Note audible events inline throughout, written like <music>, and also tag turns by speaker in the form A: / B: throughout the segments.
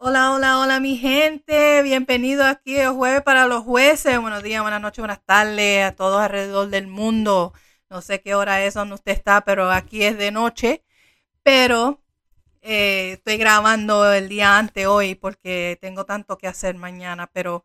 A: Hola, hola, hola mi gente. Bienvenido aquí el jueves para los jueces. Buenos días, buenas noches, buenas tardes a todos alrededor del mundo. No sé qué hora es donde usted está, pero aquí es de noche. Pero eh, estoy grabando el día antes hoy porque tengo tanto que hacer mañana. Pero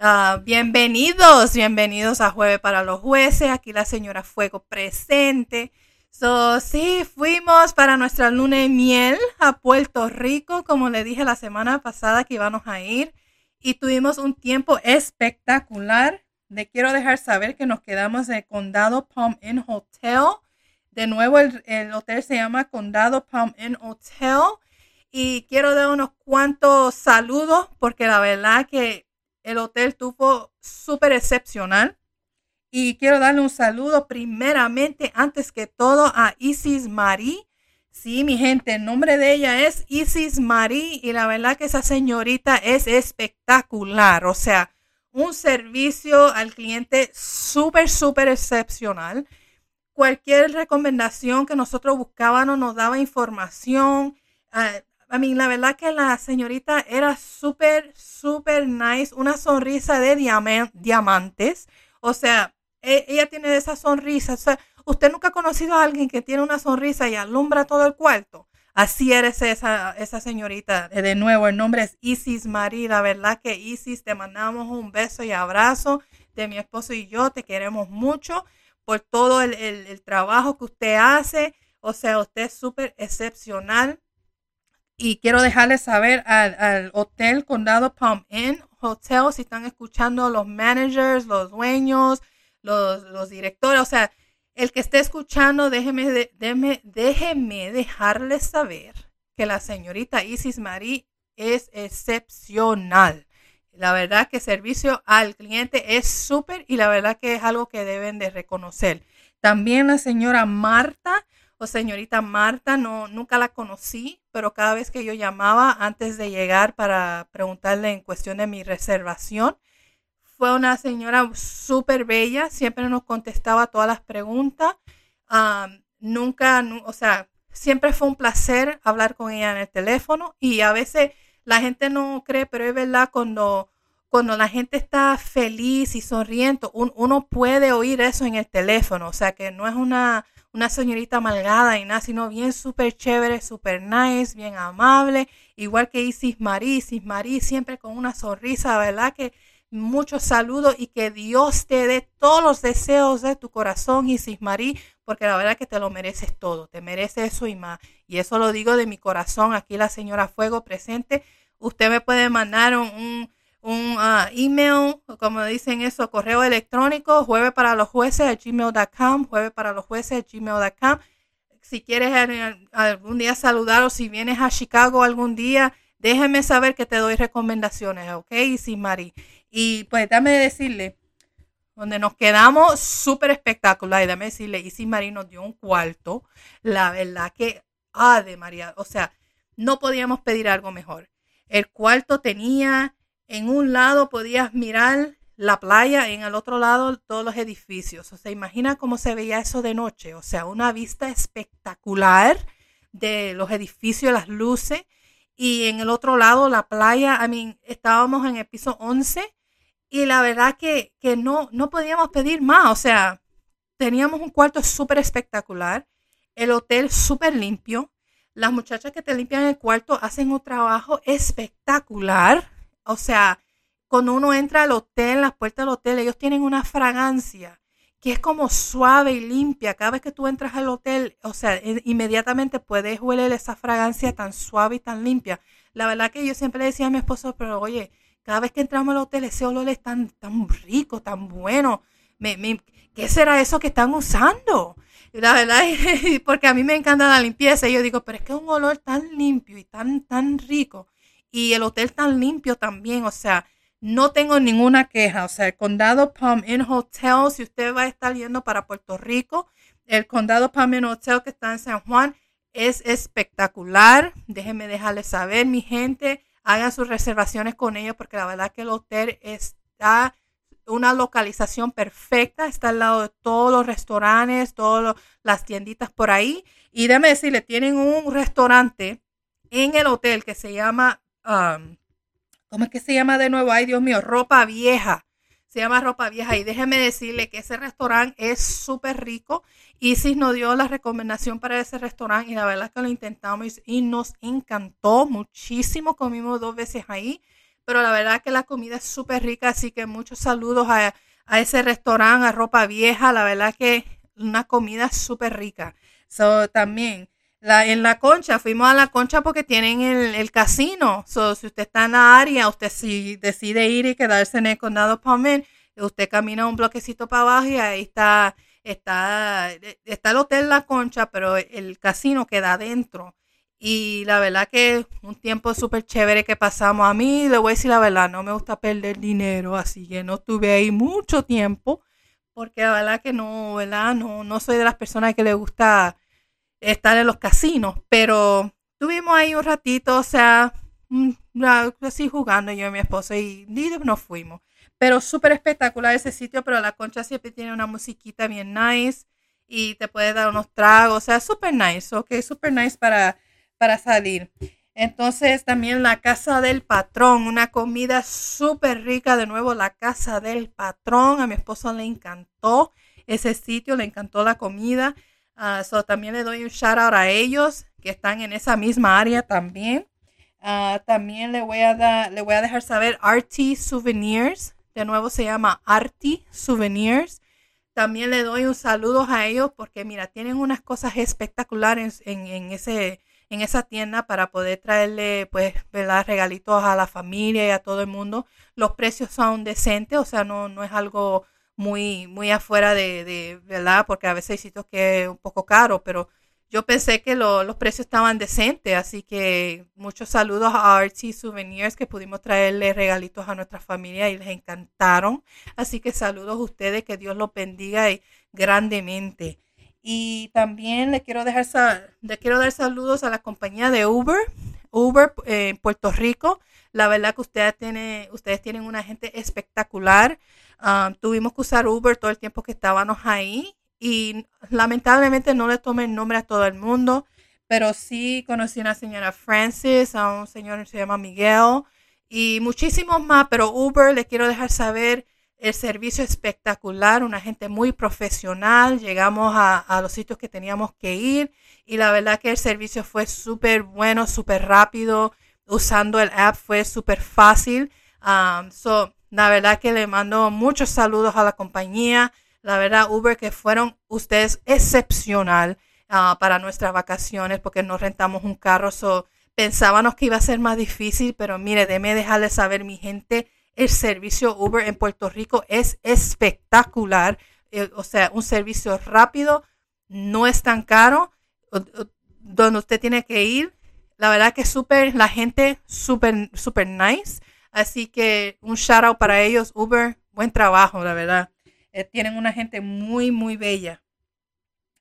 A: uh, bienvenidos, bienvenidos a Jueves para los Jueces. Aquí la señora Fuego presente. So, sí, fuimos para nuestra luna de miel a Puerto Rico, como le dije la semana pasada que íbamos a ir, y tuvimos un tiempo espectacular. Le quiero dejar saber que nos quedamos en el Condado Palm Inn Hotel. De nuevo, el, el hotel se llama Condado Palm Inn Hotel. Y quiero dar unos cuantos saludos porque la verdad que el hotel tuvo súper excepcional. Y quiero darle un saludo primeramente, antes que todo, a Isis Marí. Sí, mi gente, el nombre de ella es Isis Marí y la verdad que esa señorita es espectacular. O sea, un servicio al cliente súper, súper excepcional. Cualquier recomendación que nosotros buscábamos nos daba información. Uh, a mí, la verdad que la señorita era súper, súper nice. Una sonrisa de diamantes. O sea, ella tiene esa sonrisa. O sea, usted nunca ha conocido a alguien que tiene una sonrisa y alumbra todo el cuarto. Así eres esa, esa señorita. Eh, de nuevo, el nombre es Isis María. La verdad que Isis, te mandamos un beso y abrazo de mi esposo y yo. Te queremos mucho por todo el, el, trabajo que usted hace. O sea, usted es súper excepcional. Y quiero dejarles saber al, al, Hotel Condado Palm Inn Hotel, si están escuchando los managers, los dueños, los, directores, o sea, el que esté escuchando, déjeme, déjeme, déjeme dejarles saber que la señorita Isis Marí es excepcional. La verdad que servicio al cliente es súper y la verdad que es algo que deben de reconocer. También la señora Marta o señorita Marta, no, nunca la conocí, pero cada vez que yo llamaba antes de llegar para preguntarle en cuestión de mi reservación, fue una señora súper bella, siempre nos contestaba todas las preguntas. nunca, o sea, siempre fue un placer hablar con ella en el teléfono y a veces la gente no cree, pero es verdad cuando, cuando la gente está feliz y sonriendo, uno puede oír eso en el teléfono, o sea que no es una, una señorita malgada y nada, sino bien súper chévere, súper nice, bien amable, igual que Isis Marí, Isis Marí siempre con una sonrisa, ¿verdad? Que muchos saludos y que Dios te dé todos los deseos de tu corazón, Isis Marí, porque la verdad que te lo mereces todo, te mereces eso y más. Y eso lo digo de mi corazón, aquí la señora Fuego presente. Usted me puede mandar un, un, uh, email, como dicen eso, correo electrónico, jueves para los jueces gmail.com, jueves para los jueces gmail.com. Si quieres algún día saludar o si vienes a Chicago algún día, déjeme saber que te doy recomendaciones, ¿ok? Isis Marí. Y pues dame decirle, donde nos quedamos súper espectacular. Y dame decirle, Isis Marín nos dio un cuarto. La verdad que, ah, de María, o sea, no podíamos pedir algo mejor. El cuarto tenía, en un lado podías mirar la playa, en el otro lado todos los edificios. O sea, imagina cómo se veía eso de noche. O sea, una vista espectacular de los edificios, las luces. Y en el otro lado, la playa, I mean, estábamos en el piso 11 y la verdad que, que no, no podíamos pedir más. O sea, teníamos un cuarto súper espectacular, el hotel súper limpio. Las muchachas que te limpian el cuarto hacen un trabajo espectacular. O sea, cuando uno entra al hotel, las puertas del hotel, ellos tienen una fragancia que es como suave y limpia. Cada vez que tú entras al hotel, o sea, e, inmediatamente puedes hueler esa fragancia tan suave y tan limpia. La verdad que yo siempre le decía a mi esposo, pero oye, cada vez que entramos al hotel, ese olor es tan, tan rico, tan bueno. Me, me, ¿Qué será eso que están usando? la verdad, <laughs> porque a mí me encanta la limpieza. Y yo digo, pero es que es un olor tan limpio y tan, tan rico. Y el hotel tan limpio también. O sea, no tengo ninguna queja. O sea, el condado Palm Inn Hotel, si usted va a estar yendo para Puerto Rico, el condado Palm Inn Hotel que está en San Juan es espectacular. Déjenme dejarles saber, mi gente hagan sus reservaciones con ellos porque la verdad que el hotel está una localización perfecta, está al lado de todos los restaurantes, todas las tienditas por ahí. Y déjeme decirle, tienen un restaurante en el hotel que se llama um, ¿cómo es que se llama de nuevo? Ay, Dios mío, ropa vieja. Se llama ropa vieja y déjeme decirle que ese restaurante es súper rico. Isis nos dio la recomendación para ese restaurante y la verdad que lo intentamos y nos encantó muchísimo. Comimos dos veces ahí, pero la verdad es que la comida es súper rica, así que muchos saludos a, a ese restaurante, a ropa vieja. La verdad que una comida súper rica. So, también la, en la concha, fuimos a la concha porque tienen el, el casino. So, si usted está en la área, usted si decide ir y quedarse en el condado Palmer, usted camina un bloquecito para abajo y ahí está, está, está el hotel La Concha, pero el casino queda adentro. Y la verdad que un tiempo súper chévere que pasamos. A mí, le voy a decir la verdad, no me gusta perder dinero, así que no estuve ahí mucho tiempo, porque la verdad que no, ¿verdad? No, no soy de las personas que le gusta estar en los casinos, pero tuvimos ahí un ratito, o sea, mm, así jugando yo y mi esposo y nos fuimos. Pero súper espectacular ese sitio, pero la concha siempre tiene una musiquita bien nice y te puede dar unos tragos, o sea, súper nice, ok, súper nice para, para salir. Entonces también la casa del patrón, una comida súper rica, de nuevo la casa del patrón, a mi esposo le encantó ese sitio, le encantó la comida. Uh, so también le doy un shout out a ellos que están en esa misma área también. Uh, también le voy, a dar, le voy a dejar saber Arty Souvenirs. De nuevo se llama Arty Souvenirs. También le doy un saludo a ellos porque mira, tienen unas cosas espectaculares en, en, ese, en esa tienda para poder traerle pues ¿verdad? regalitos a la familia y a todo el mundo. Los precios son decentes, o sea, no, no es algo muy, muy afuera de, ¿verdad? Porque a veces hay sitios que es un poco caro, pero yo pensé que los precios estaban decentes, así que muchos saludos a Artsy Souvenirs que pudimos traerle regalitos a nuestra familia y les encantaron. Así que saludos a ustedes, que Dios los bendiga grandemente. Y también le quiero dejar le quiero dar saludos a la compañía de Uber, Uber eh, en Puerto Rico. La verdad que ustedes, tiene, ustedes tienen una gente espectacular. Um, tuvimos que usar Uber todo el tiempo que estábamos ahí y lamentablemente no le tomé el nombre a todo el mundo, pero sí conocí a una señora Francis, a un señor que se llama Miguel y muchísimos más, pero Uber le quiero dejar saber el servicio espectacular, una gente muy profesional, llegamos a, a los sitios que teníamos que ir y la verdad que el servicio fue súper bueno, súper rápido, usando el app fue súper fácil. Um, so, la verdad que le mando muchos saludos a la compañía. La verdad, Uber, que fueron ustedes excepcional uh, para nuestras vacaciones porque nos rentamos un carro. So, pensábamos que iba a ser más difícil, pero mire, déme dejarles saber, mi gente, el servicio Uber en Puerto Rico es espectacular. Eh, o sea, un servicio rápido, no es tan caro, donde usted tiene que ir. La verdad que súper, la gente súper, súper nice. Así que un shout out para ellos, Uber, buen trabajo, la verdad. Eh, tienen una gente muy, muy bella.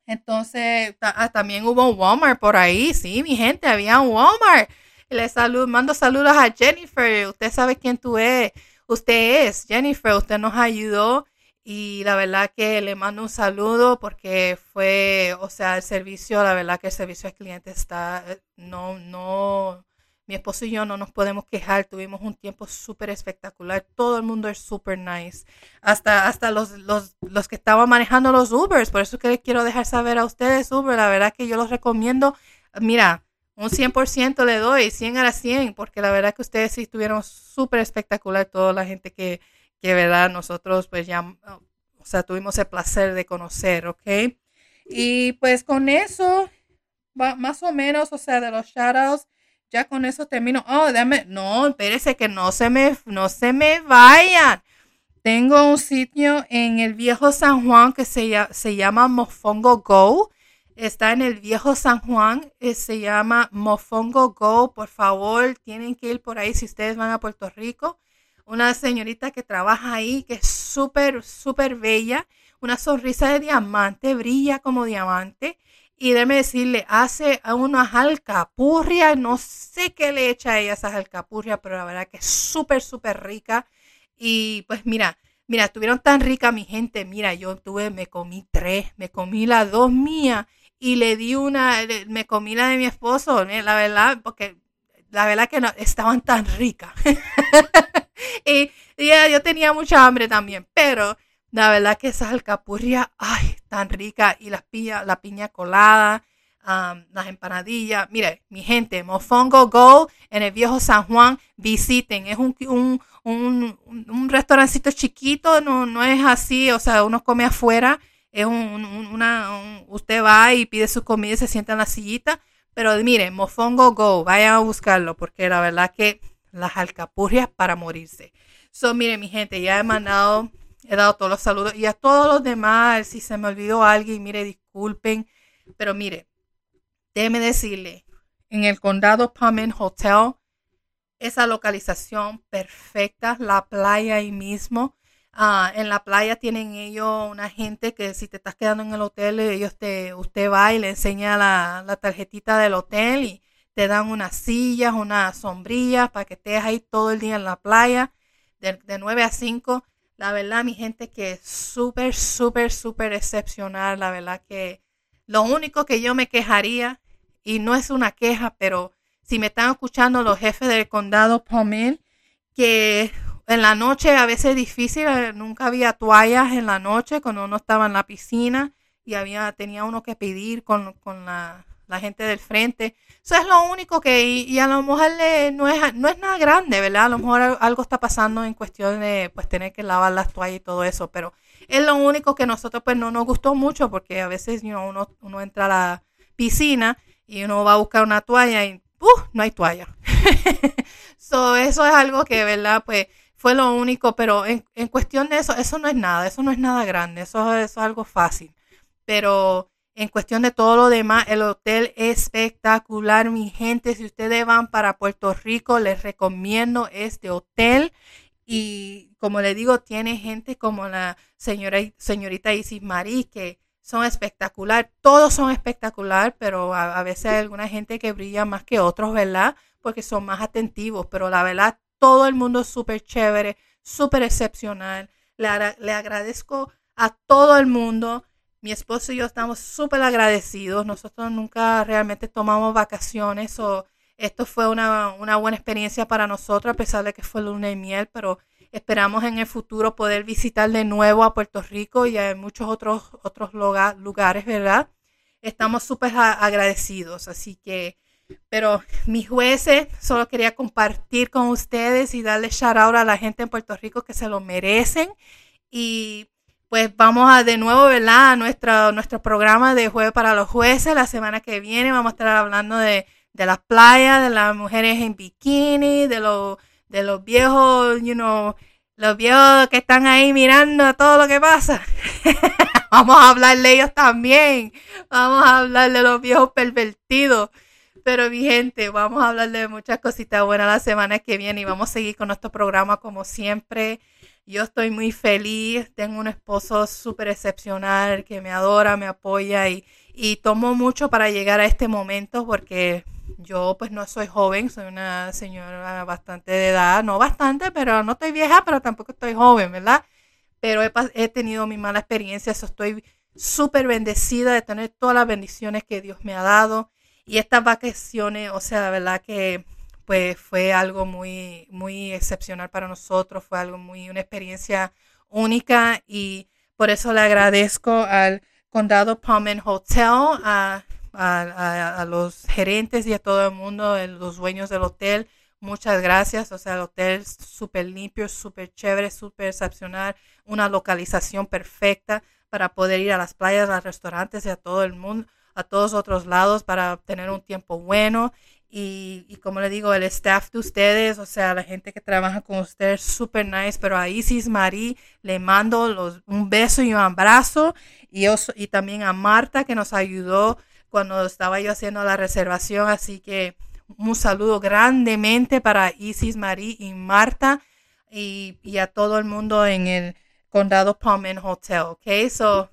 A: Entonces, ah, también hubo un Walmart por ahí, sí, mi gente, había un Walmart. Le salud, mando saludos a Jennifer. Usted sabe quién tú es. Usted es Jennifer. Usted nos ayudó y la verdad que le mando un saludo porque fue, o sea, el servicio, la verdad que el servicio al cliente está, eh, no, no, mi esposo y yo no nos podemos quejar, tuvimos un tiempo súper espectacular, todo el mundo es súper nice, hasta, hasta los, los, los, que estaban manejando los Ubers, por eso que les quiero dejar saber a ustedes Uber, la verdad que yo los recomiendo, mira, un 100% le doy, 100 a la 100, porque la verdad que ustedes sí estuvieron súper espectacular, toda la gente que, que, verdad, nosotros pues ya, o sea, tuvimos el placer de conocer, ¿ok? Y pues con eso, más o menos, o sea, de los shoutouts, ya con eso termino. Oh, dame, no, espérese que no se me, no se me vayan. Tengo un sitio en el viejo San Juan que se, se llama Mofongo Go. Está en el viejo San Juan, eh, se llama Mofongo Go. Por favor, tienen que ir por ahí si ustedes van a Puerto Rico. Una señorita que trabaja ahí, que es súper, súper bella. Una sonrisa de diamante, brilla como diamante. Y déjeme decirle, hace unas alcapurrias, no sé qué le echa a ella esas alcapurrias, pero la verdad que es súper, súper rica. Y pues mira, mira, estuvieron tan ricas mi gente, mira, yo tuve, me comí tres, me comí las dos mías y le di una, me comí la de mi esposo, la verdad, porque la verdad que no, estaban tan ricas. <laughs> y ya yo tenía mucha hambre también, pero la verdad que esa alcapurria, ay, tan rica. Y las piña, la piña colada, las empanadillas. Mire, mi gente, Mofongo Go en el viejo San Juan, visiten. Es un, un, un, restaurancito chiquito, no, no es así, o sea, uno come afuera. Es un, una, usted va y pide su comida y se sienta en la sillita. Pero mire, Mofongo Go, vayan a buscarlo porque la verdad que las alcapurrias para morirse. So, mire, mi gente, ya he mandado, he dado todos los saludos y a todos los demás, si se me olvidó alguien, mire, disculpen, pero mire, déjeme decirle, en el condado Palm Hotel, esa localización perfecta, la playa ahí mismo. Ah, en la playa tienen ellos una gente que si te estás quedando en el hotel, ellos te, usted va y le enseña la, la tarjetita del hotel y te dan unas sillas, unas sombrillas para que estés ahí todo el día en la playa, de, de 9 a 5. La verdad, mi gente, que es súper, súper, súper excepcional. La verdad que lo único que yo me quejaría, y no es una queja, pero si me están escuchando los jefes del condado Palmel, que en la noche a veces es difícil, eh, nunca había toallas en la noche cuando uno estaba en la piscina y había, tenía uno que pedir con, con la, la gente del frente. Eso es lo único que, y, a lo mejor no, es, no es nada grande, ¿verdad? A lo mejor algo está pasando en cuestión de pues tener que lavar las toallas y todo eso, pero es lo único que nosotros pues no nos gustó mucho porque a veces uno, uno entra a la piscina y uno va a buscar una toalla y ¡uh! no hay toalla. <laughs> so, eso es algo que, ¿verdad? Pues fue lo único, pero en, en, cuestión de eso, eso no es nada, eso no es nada grande, eso, eso es algo fácil. Pero en cuestión de todo lo demás, el hotel es espectacular, mi gente. Si ustedes van para Puerto Rico, les recomiendo este hotel. Y como le digo, tiene gente como la señora, señorita Isis Marí, que son espectacular. Todos son espectacular, pero a, veces hay alguna gente que brilla más que otros, ¿verdad? Porque son más atentivos. Pero la verdad, todo el mundo es súper chévere, súper excepcional. Le agradezco a todo el mundo mi esposo y yo estamos súper agradecidos. Nosotros nunca realmente tomamos vacaciones o esto fue una, buena experiencia para nosotros, a pesar de que fue luna y miel, pero esperamos en el futuro poder visitar de nuevo a Puerto Rico y a muchos otros, otros lugares, ¿verdad? Estamos súper agradecidos, así que, pero mis jueces, solo quería compartir con ustedes y darle shout out a la gente en Puerto Rico que se lo merecen y pues vamos a de nuevo, ¿verdad? A nuestro, nuestro programa de Jueves para los Jueces. La semana que viene vamos a estar hablando de, de las playas, de las mujeres en bikini, de, los de los viejos, you know, los viejos que están ahí mirando todo lo que pasa. <laughs> vamos a hablar de ellos también. Vamos a hablar de los viejos pervertidos. Pero mi gente, vamos a hablar de muchas cositas buenas la semana que viene y vamos a seguir con nuestro programa como siempre. Yo estoy muy feliz, tengo un esposo súper excepcional que me adora, me apoya y, y tomo mucho para llegar a este momento porque yo pues no soy joven, soy una señora bastante de edad, no bastante, pero no estoy vieja, pero tampoco estoy joven, ¿verdad? Pero he, he tenido mi mala experiencia, estoy súper bendecida de tener todas las bendiciones que Dios me ha dado y estas vacaciones, o sea, verdad que pues fue algo muy, muy excepcional para nosotros, fue algo muy, una experiencia única y por eso le agradezco al Condado Palmen Hotel, a, a, los gerentes y a todo el mundo, los dueños del hotel. Muchas gracias. O sea, el hotel súper limpio, súper chévere, súper excepcional. Una localización perfecta para poder ir a las playas, a los restaurantes y a todo el mundo, a todos otros lados para tener un tiempo bueno. Y, como le digo, el staff de ustedes, o sea, la gente que trabaja con ustedes, súper nice. Pero a Isis Marí le mando los, un beso y un abrazo. Y, y también a Marta que nos ayudó cuando estaba yo haciendo la reservación. Así que un saludo grandemente para Isis Marí y Marta y, y a todo el mundo en el condado Palmen Hotel. Ok, so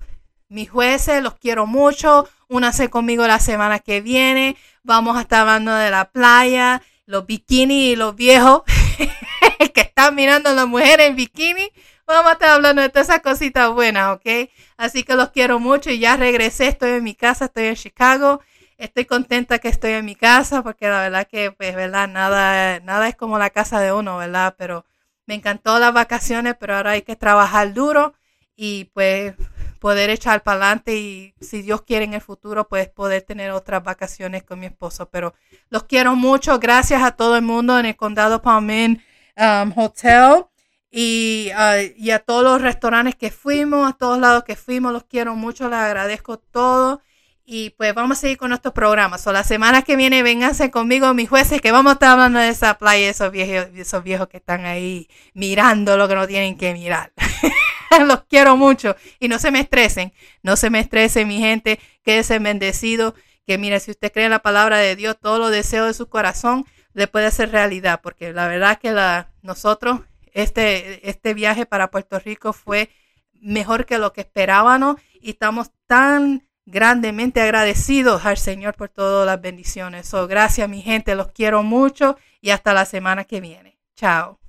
A: mis jueces, los quiero mucho. Únase conmigo la semana que viene. Vamos a estar hablando de la playa, los bikinis y los viejos <laughs> que están mirando a las mujeres en bikini. Vamos a estar hablando de todas esas cositas buenas, ¿ok? Así que los quiero mucho y ya regresé. Estoy en mi casa, estoy en Chicago. estoy contenta que estoy en mi casa porque la verdad que, pues, verdad, nada, nada es como la casa de uno, ¿verdad? Pero me encantó las vacaciones, pero ahora hay que trabajar duro y pues poder echar para adelante y si Dios quiere en el futuro, pues poder tener otras vacaciones con mi esposo. Pero los quiero mucho. Gracias a todo el mundo en el condado Palmen um, Hotel y, uh, y a todos los restaurantes que fuimos, a todos lados que fuimos. Los quiero mucho, les agradezco todo. Y pues vamos a seguir con nuestros programas. O la semana que viene, vénganse conmigo, mis jueces, que vamos a estar hablando de esa playa, esos viejos, esos viejos que están ahí mirando lo que no tienen que mirar. <laughs> Los quiero mucho. Y no se me estresen, no se me estresen, mi gente. Quédese bendecido. Que mire, si usted cree en la palabra de Dios, todos los deseos de su corazón le puede hacer realidad. Porque la verdad que la, nosotros, este, este viaje para Puerto Rico fue mejor que lo que esperábamos. Y estamos tan grandemente agradecidos al Señor por todas las bendiciones. So, gracias mi gente, los quiero mucho y hasta la semana que viene. Chao.